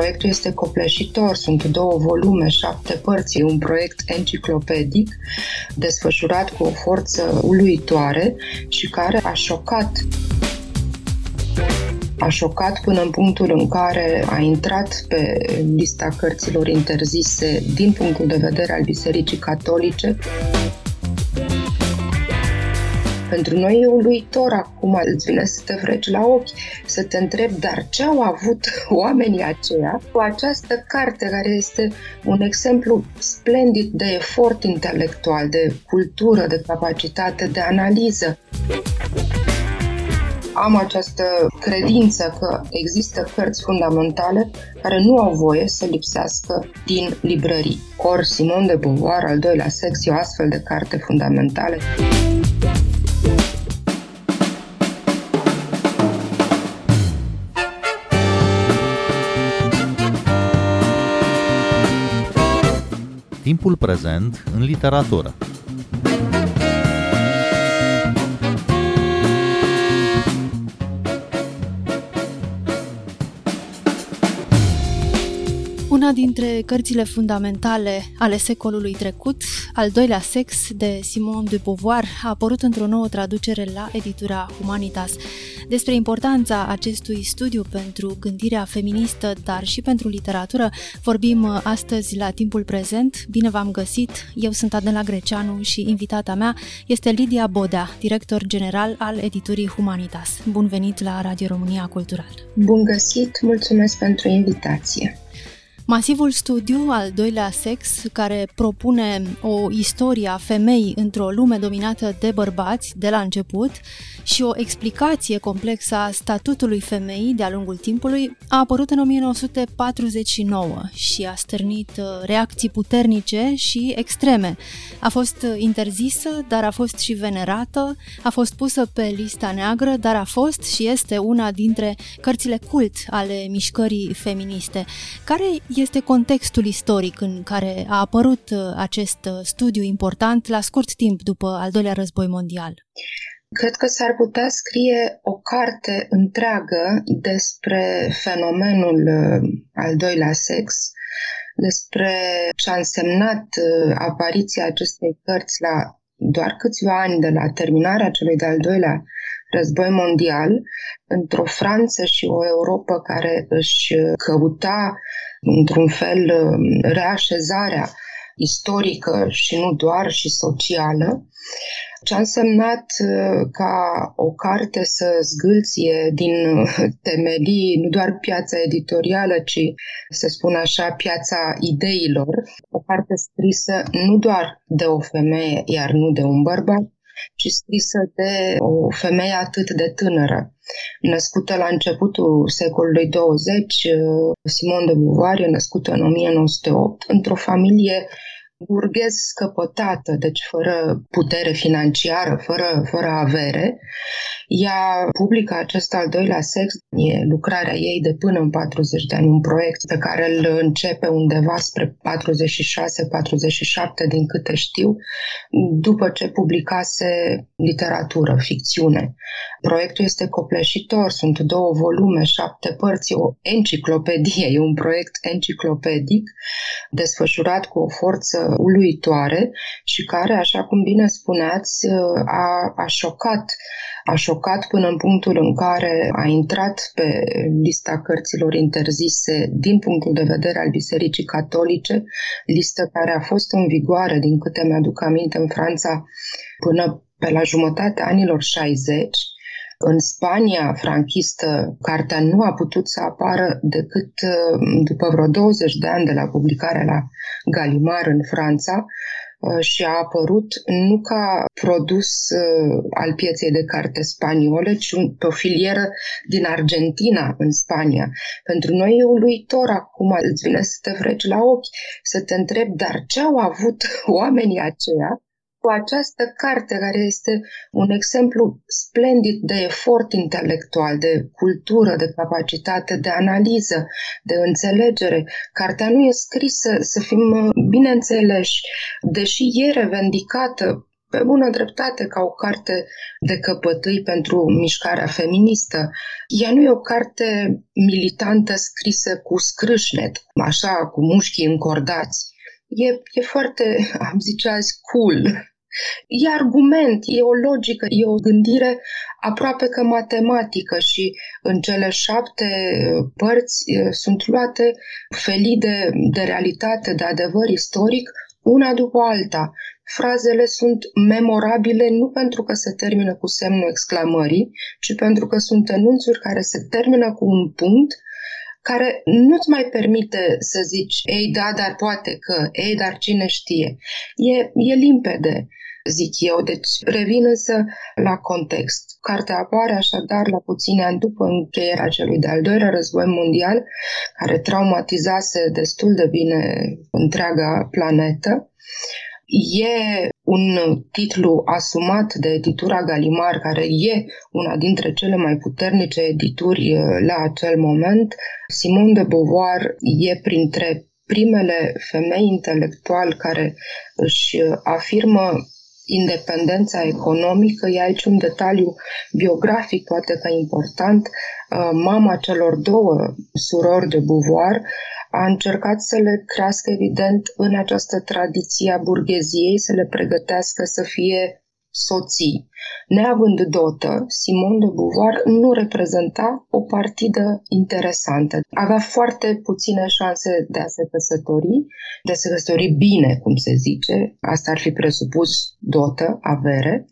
Proiectul este copleșitor, sunt două volume, șapte părți, e un proiect enciclopedic desfășurat cu o forță uluitoare și care a șocat. A șocat până în punctul în care a intrat pe lista cărților interzise din punctul de vedere al Bisericii Catolice. Pentru noi e uluitor acum, îți vine să te vreci la ochi, să te întrebi, dar ce au avut oamenii aceia cu această carte care este un exemplu splendid de efort intelectual, de cultură, de capacitate de analiză am această credință că există cărți fundamentale care nu au voie să lipsească din librării. Or, Simon de Beauvoir, al doilea sex, e o astfel de carte fundamentală. Timpul prezent în literatură. Una dintre cărțile fundamentale ale secolului trecut, al doilea sex de Simon de Beauvoir, a apărut într-o nouă traducere la editura Humanitas. Despre importanța acestui studiu pentru gândirea feministă, dar și pentru literatură, vorbim astăzi la timpul prezent. Bine v-am găsit! Eu sunt Adela Greceanu și invitata mea este Lidia Bodea, director general al editurii Humanitas. Bun venit la Radio România Cultural! Bun găsit! Mulțumesc pentru invitație! Masivul studiu, al doilea sex, care propune o istorie a femeii într-o lume dominată de bărbați de la început, și o explicație complexă a statutului femeii de-a lungul timpului a apărut în 1949 și a stârnit uh, reacții puternice și extreme. A fost uh, interzisă, dar a fost și venerată, a fost pusă pe lista neagră, dar a fost și este una dintre cărțile cult ale mișcării feministe. Care este contextul istoric în care a apărut uh, acest studiu important la scurt timp după al doilea război mondial? Cred că s-ar putea scrie o carte întreagă despre fenomenul uh, al doilea sex, despre ce a însemnat uh, apariția acestei cărți la doar câțiva ani de la terminarea celui de-al doilea război mondial, într-o Franță și o Europa care își căuta, într-un fel, uh, reașezarea istorică și nu doar și socială, ce a însemnat uh, ca o carte să zgâlție din temelii nu doar piața editorială, ci, să spun așa, piața ideilor. O carte scrisă nu doar de o femeie, iar nu de un bărbat, ci scrisă de o femeie atât de tânără. Născută la începutul secolului 20, uh, Simone de Beauvoir e născută în 1908 într-o familie burghez scăpătată, deci fără putere financiară, fără, fără avere. Ea publică acest al doilea sex, e lucrarea ei de până în 40 de ani, un proiect pe care îl începe undeva spre 46-47, din câte știu, după ce publicase literatură, ficțiune. Proiectul este copleșitor, sunt două volume, șapte părți, o enciclopedie, e un proiect enciclopedic desfășurat cu o forță uluitoare și care, așa cum bine spuneați, a, a șocat a șocat până în punctul în care a intrat pe lista cărților interzise din punctul de vedere al Bisericii Catolice, listă care a fost în vigoare, din câte mi-aduc aminte, în Franța până pe la jumătatea anilor 60. În Spania franchistă, cartea nu a putut să apară decât după vreo 20 de ani de la publicarea la Galimar în Franța uh, și a apărut nu ca produs uh, al pieței de carte spaniole, ci pe o filieră din Argentina în Spania. Pentru noi e uluitor acum, îți vine să te vreci la ochi, să te întrebi, dar ce au avut oamenii aceia cu această carte care este un exemplu splendid de efort intelectual, de cultură, de capacitate de analiză, de înțelegere. Cartea nu e scrisă, să fim uh, bineînțeleși, deși e revendicată pe bună dreptate ca o carte de căpătâi pentru mișcarea feministă. Ea nu e o carte militantă scrisă cu scrâșnet, așa, cu mușchii încordați. E, e foarte, am zice azi, cool, E argument, e o logică, e o gândire aproape că matematică și în cele șapte părți sunt luate felii de, de realitate, de adevăr istoric, una după alta. Frazele sunt memorabile nu pentru că se termină cu semnul exclamării, ci pentru că sunt enunțuri care se termină cu un punct care nu-ți mai permite să zici, ei, da, dar poate că, ei, dar cine știe. E, e limpede zic eu. Deci revin însă la context. Cartea apare așadar la puține ani după încheierea celui de-al doilea război mondial, care traumatizase destul de bine întreaga planetă. E un titlu asumat de editura Galimar, care e una dintre cele mai puternice edituri uh, la acel moment. Simone de Beauvoir e printre primele femei intelectuali care își afirmă independența economică. E aici un detaliu biografic, poate că important. Uh, mama celor două surori de Beauvoir a încercat să le crească, evident, în această tradiție a burgheziei, să le pregătească să fie soții. Neavând dotă, Simon de Beauvoir nu reprezenta o partidă interesantă. Avea foarte puține șanse de a se căsători, de a se căsători bine, cum se zice. Asta ar fi presupus dotă, avere.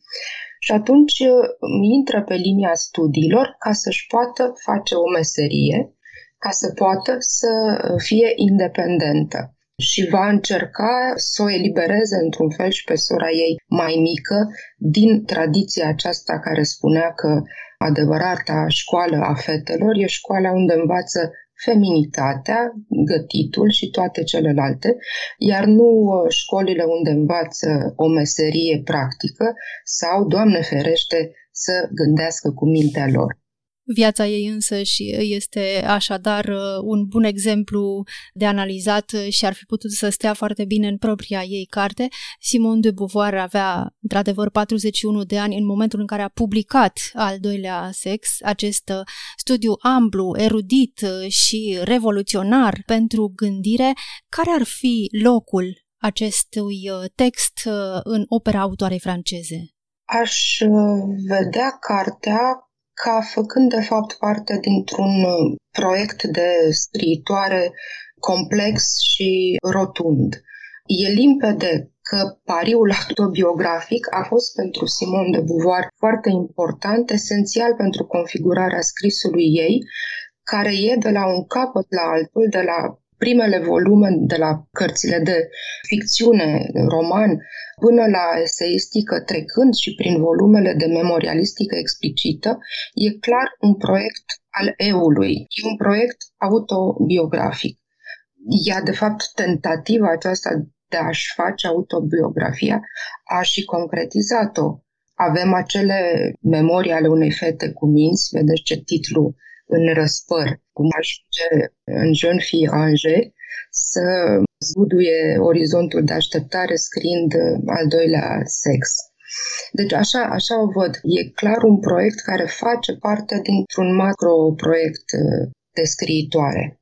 Și atunci uh, intră pe linia studiilor ca să-și poată face o meserie, ca să poată să fie independentă și va încerca să o elibereze într-un fel și pe sora ei mai mică din tradiția aceasta care spunea că adevărata școală a fetelor e școala unde învață feminitatea, gătitul și toate celelalte, iar nu uh, școlile unde învață o meserie practică sau, Doamne ferește, să gândească cu mintea lor. Viața ei însă și este așadar uh, un bun exemplu de analizat și ar fi putut să stea foarte bine în propria ei carte. Simone de Beauvoir avea într-adevăr 41 de ani în momentul în care a publicat al doilea sex, acest uh, studiu amplu, erudit uh, și revoluționar pentru gândire. Care ar fi locul acestui text în opera autoarei franceze? Aș vedea cartea ca făcând de fapt parte dintr-un uh, proiect de scriitoare complex și rotund. E limpede că pariul autobiografic a fost pentru Simon de Beauvoir foarte important, esențial pentru configurarea scrisului ei, care e de la un capăt la altul, de la primele volume de la cărțile de ficțiune, roman, până la eseistică, trecând și prin volumele de memorialistică explicită, e clar un proiect al eului. E un proiect autobiografic. Ea, de fapt, tentativa aceasta de a-și face autobiografia a și concretizat-o. Avem acele memorii ale unei fete cu minți, vedeți ce titlu în răspăr, cum ajunge în jeune fille Angers, să zbuduie orizontul de așteptare scriind al doilea sex. Deci așa, așa o văd. E clar un proiect care face parte dintr-un macro-proiect uh, de scriitoare.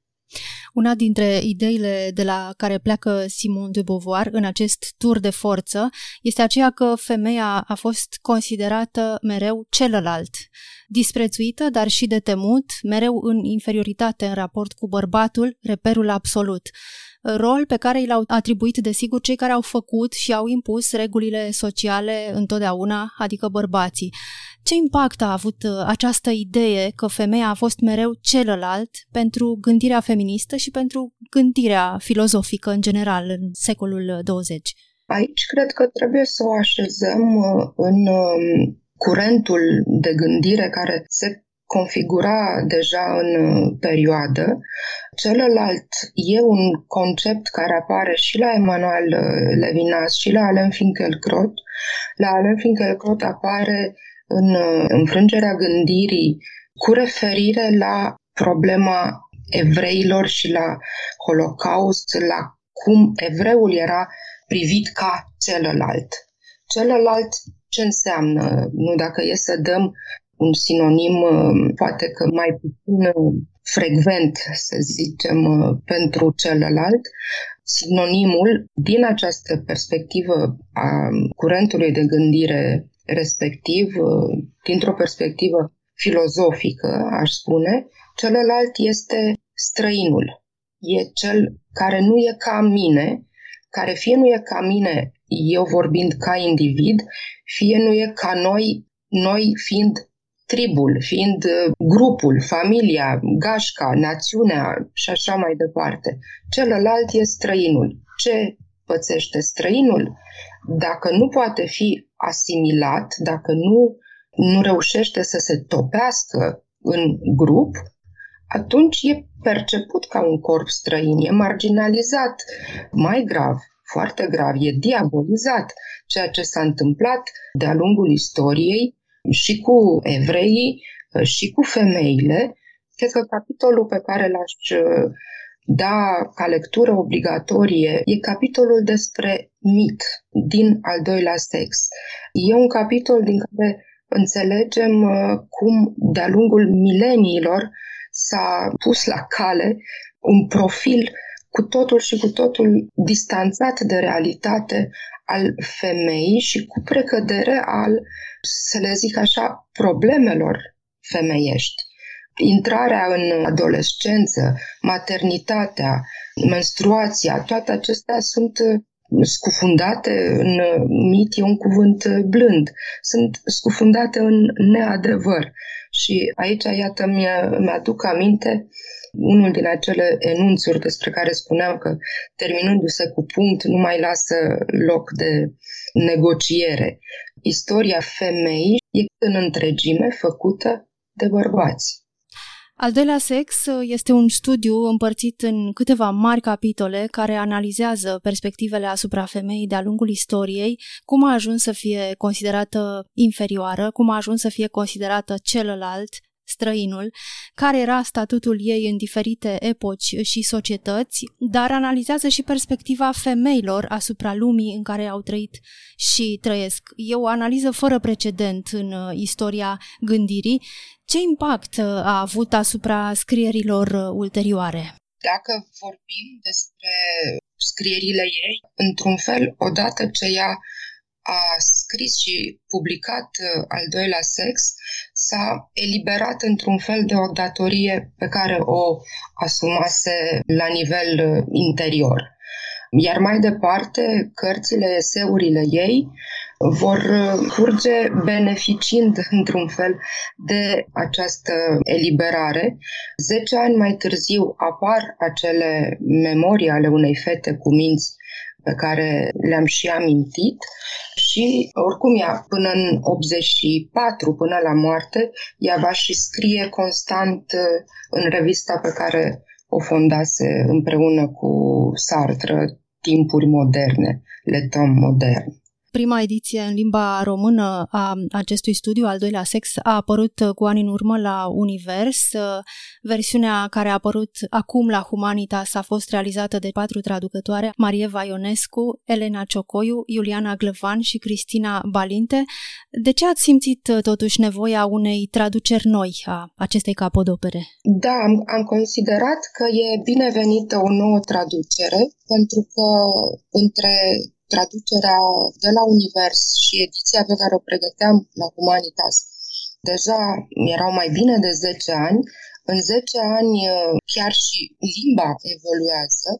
Una dintre ideile de la care pleacă Simon de Beauvoir în acest tur de forță este aceea că femeia a fost considerată mereu celălalt, disprețuită, dar și de temut, mereu în inferioritate în raport cu bărbatul, reperul absolut rol pe care i l-au atribuit, desigur, cei care au făcut și au impus regulile sociale întotdeauna, adică bărbații. Ce impact a avut uh, această idee că femeia a fost mereu celălalt pentru gândirea feministă și pentru gândirea filozofică în general în secolul 20? Aici cred că trebuie să o așezăm uh, în um, curentul de gândire care se configura deja în uh, perioadă. Celălalt e un concept care apare și la Emanuel uh, Levinas și la Alain Finkielkraut. La Alain Finkielkraut apare în uh, înfrângerea gândirii cu referire la problema evreilor și la Holocaust, la cum evreul era privit ca celălalt. Celălalt ce înseamnă? Nu dacă e să dăm un sinonim poate că mai puțin frecvent, să zicem, pentru celălalt, sinonimul din această perspectivă a curentului de gândire respectiv, dintr-o perspectivă filozofică, aș spune, celălalt este străinul. E cel care nu e ca mine, care fie nu e ca mine, eu vorbind ca individ, fie nu e ca noi, noi fiind tribul, fiind uh, grupul, familia, gașca, națiunea și așa mai departe. Celălalt e străinul. Ce pățește străinul? Dacă nu poate fi asimilat, dacă nu, nu reușește să se topească în grup, atunci e perceput ca un corp străin, e marginalizat. Mai grav, foarte grav, e diabolizat ceea ce s-a întâmplat de-a lungul istoriei și cu evreii și cu femeile. Cred că capitolul pe care l-aș uh, da ca lectură obligatorie e capitolul despre mit din al doilea sex. E un capitol din care înțelegem uh, cum de-a lungul mileniilor s-a pus la cale un profil cu totul și cu totul distanțat de realitate al femeii și cu precădere al, să le zic așa, problemelor femeiești. Intrarea în adolescență, maternitatea, menstruația, toate acestea sunt scufundate în mit, e un cuvânt blând, sunt scufundate în neadevăr. Și aici, iată, mi-aduc aminte unul din acele enunțuri despre care spuneam că terminându-se cu punct nu mai lasă loc de negociere. Istoria femeii e în întregime făcută de bărbați. Al doilea sex uh, este un studiu împărțit în câteva mari capitole care analizează perspectivele asupra femeii de-a lungul istoriei, cum a ajuns să fie considerată inferioară, cum a ajuns să fie considerată celălalt, străinul, care era statutul ei în diferite epoci și societăți, dar analizează și perspectiva femeilor asupra lumii în care au trăit și trăiesc. E o analiză fără precedent în uh, istoria gândirii. Ce impact uh, a avut asupra scrierilor uh, ulterioare? Dacă vorbim despre scrierile ei, într-un fel, odată ce ea a scris și publicat uh, al doilea sex, s-a eliberat într-un fel de o datorie pe care o asumase la nivel uh, interior. Iar mai departe, cărțile, eseurile ei vor uh, curge beneficiind într-un fel de această eliberare. Zece ani mai târziu apar acele memorii ale unei fete cu minți pe care le-am și amintit și oricum ea până în 84, până la moarte, ea va și scrie constant uh, în revista pe care o fondase împreună cu Sartre, Timpuri moderne, Le Temps modern. Prima ediție în limba română a acestui studiu, al doilea sex, a apărut cu ani în urmă la Univers. Versiunea care a apărut acum la Humanitas a fost realizată de patru traducătoare, Marie Vaionescu, Elena Ciocoiu, Iuliana Glăvan și Cristina Balinte. De ce ați simțit totuși nevoia unei traduceri noi a acestei capodopere? Da, am, am considerat că e binevenită o nouă traducere, pentru că între traducerea de la Univers și ediția pe care o pregăteam la Humanitas deja erau mai bine de 10 ani. În 10 ani chiar și limba evoluează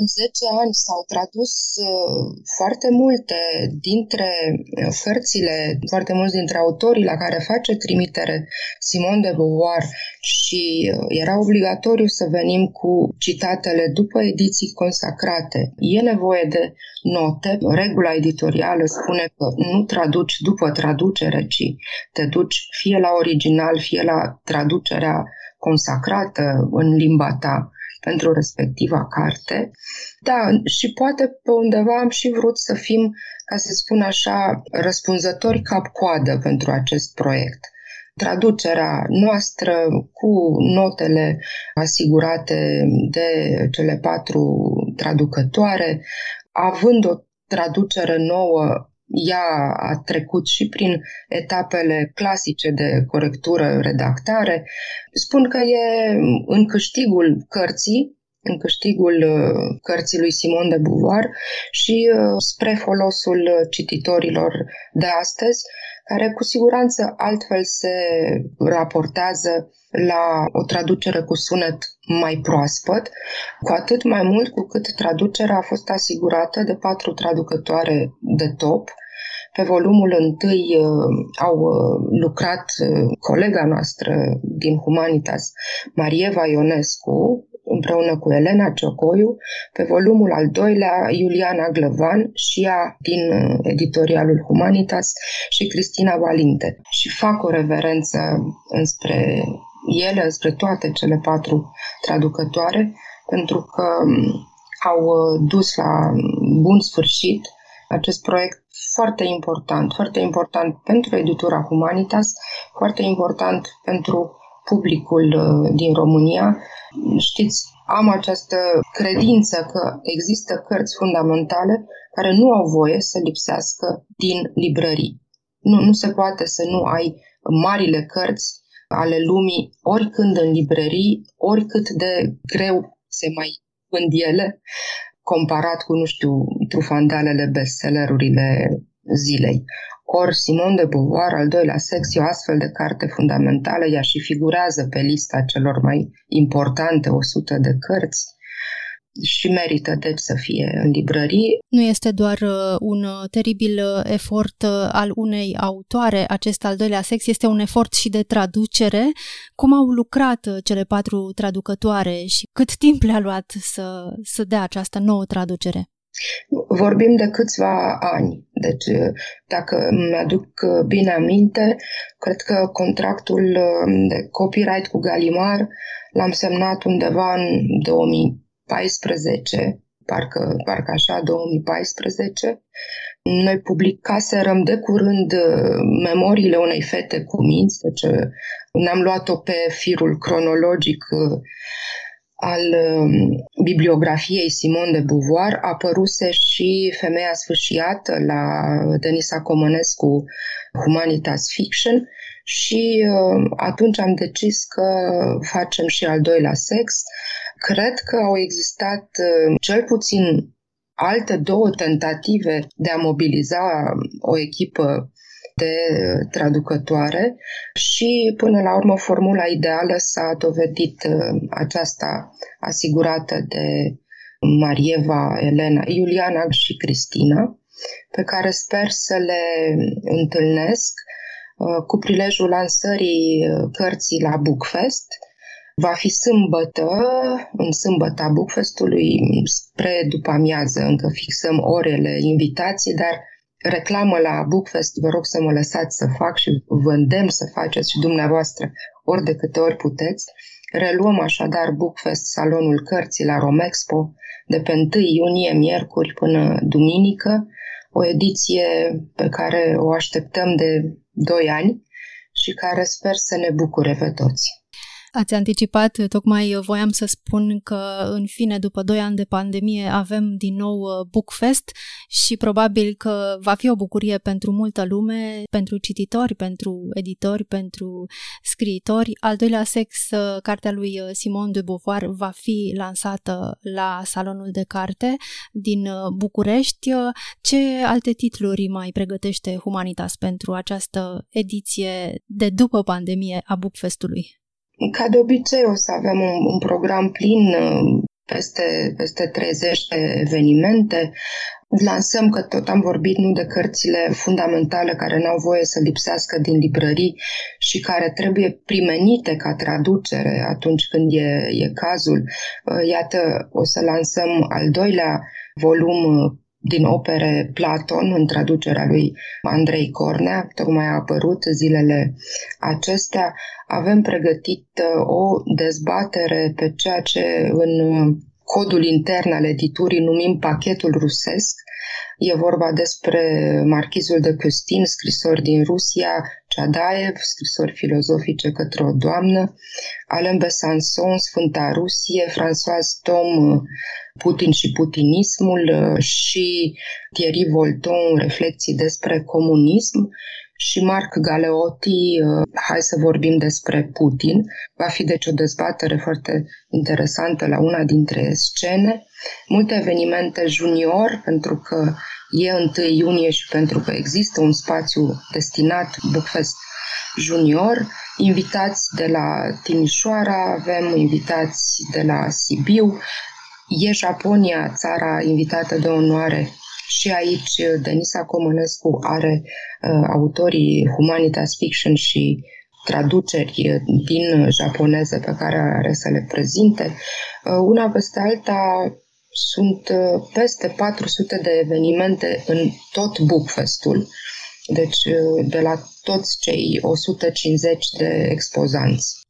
în 10 ani s-au tradus uh, foarte multe dintre uh, cărțile, foarte mulți dintre autorii la care face trimitere Simon de Beauvoir și uh, era obligatoriu să venim cu citatele după ediții consacrate. E nevoie de note. Regula editorială spune că nu traduci după traducere, ci te duci fie la original, fie la traducerea consacrată în limba ta pentru respectiva carte. Da, și poate pe undeva am și vrut să fim, ca să spun așa, răspunzători cap-coadă pentru acest proiect. Traducerea noastră cu notele asigurate de cele patru traducătoare, având o traducere nouă ea a trecut și prin etapele clasice de corectură, redactare. Spun că e în câștigul cărții, în câștigul uh, cărții lui Simon de Beauvoir și uh, spre folosul cititorilor de astăzi, care cu siguranță altfel se raportează la o traducere cu sunet mai proaspăt, cu atât mai mult cu cât traducerea a fost asigurată de patru traducătoare de top. Pe volumul întâi uh, au uh, lucrat uh, colega noastră din Humanitas, Marieva Ionescu, împreună cu Elena Ciocoiu, pe volumul al doilea Iuliana Glăvan și ea din editorialul Humanitas și Cristina Valinte. Și fac o reverență înspre ele, spre toate cele patru traducătoare, pentru că um, au uh, dus la bun sfârșit acest proiect foarte important, foarte important pentru editura Humanitas, foarte important pentru publicul uh, din România. Știți, am această credință că există cărți fundamentale care nu au voie să lipsească din librării. Nu, nu se poate să nu ai marile cărți ale lumii, oricând în librării, oricât de greu se mai vând ele, comparat cu, nu știu, trufandalele bestsellerurile zilei. Ori Simon de Beauvoir, al doilea sex, e o astfel de carte fundamentală, ea și figurează pe lista celor mai importante 100 de cărți și merită deci să fie în librării. Nu este doar uh, un uh, teribil uh, efort al unei autoare, acest al doilea sex este un efort și de traducere. Cum au lucrat cele patru traducătoare și cât timp le-a luat să, să dea această nouă traducere? Vorbim de câțiva ani. Deci, dacă mi-aduc bine aminte, cred că contractul de copyright cu Galimar l-am semnat undeva în 2000 2014, parcă, parcă așa, 2014, noi publicaserăm de curând uh, memoriile unei fete cu minți, deci uh, ne-am luat-o pe firul cronologic uh, al um, bibliografiei Simon de Beauvoir, apăruse și Femeia sfârșiată la Denisa Comănescu Humanitas Fiction. Și atunci am decis că facem și al doilea sex. Cred că au existat uh, cel puțin alte două tentative de a mobiliza o echipă de traducătoare și până la urmă formula ideală s-a dovedit uh, aceasta asigurată de Marieva, Elena, Iuliana și Cristina, pe care sper să le întâlnesc uh, cu prilejul lansării cărții la Bookfest – Va fi sâmbătă, în sâmbăta Bookfestului, spre după amiază, încă fixăm orele invitației, dar reclamă la Bookfest, vă rog să mă lăsați să fac și vă îndemn să faceți și dumneavoastră ori de câte ori puteți. Reluăm așadar Bookfest, salonul cărții la Romexpo, de pe 1 iunie, miercuri până duminică, o ediție pe care o așteptăm de 2 ani și care sper să ne bucure pe toți. Ați anticipat, tocmai voiam să spun că în fine, după 2 ani de pandemie, avem din nou uh, Bookfest și probabil că va fi o bucurie pentru multă lume, pentru cititori, pentru editori, pentru scriitori. Al doilea sex, uh, cartea lui uh, Simon de Beauvoir va fi lansată la Salonul de Carte din București. Ce alte titluri mai pregătește Humanitas pentru această ediție de după pandemie a Bookfestului? Ca de obicei o să avem un, un program plin uh, peste, peste 30 de evenimente. Lansăm că tot am vorbit nu de cărțile fundamentale care n-au voie să lipsească din librării și care trebuie primenite ca traducere atunci când e, e cazul. Uh, iată, o să lansăm al doilea volum uh, din opere Platon în traducerea lui Andrei Cornea, tocmai a apărut zilele acestea. Avem pregătit uh, o dezbatere pe ceea ce în uh, codul intern al editurii numim pachetul rusesc. E vorba despre marchizul de Custin, scrisori din Rusia, Ceadaev, scrisori filozofice către o doamnă, Alain Besançon, Sfânta Rusie, François Tom, Putin și putinismul și Thierry Volton, reflexii despre comunism și Marc Galeotti, hai să vorbim despre Putin. Va fi deci o dezbatere foarte interesantă la una dintre scene. Multe evenimente junior, pentru că e 1 iunie și pentru că există un spațiu destinat Bookfest Junior, invitați de la Timișoara, avem invitați de la Sibiu, e Japonia, țara invitată de onoare. Și aici Denisa Comănescu are uh, autorii Humanitas Fiction și traduceri din japoneză pe care are să le prezinte. Uh, una peste alta sunt uh, peste 400 de evenimente în tot Bookfestul, deci uh, de la toți cei 150 de expozanți.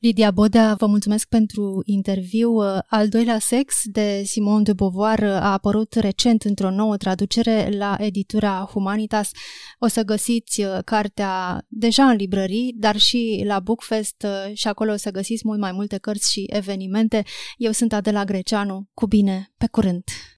Lidia Bodea, vă mulțumesc pentru interviu. Al doilea sex de Simone de Beauvoir a apărut recent într-o nouă traducere la editura Humanitas. O să găsiți uh, cartea deja în librării, dar și la Bookfest uh, și acolo o să găsiți mult mai multe cărți și evenimente. Eu sunt Adela Greceanu. Cu bine, pe curând!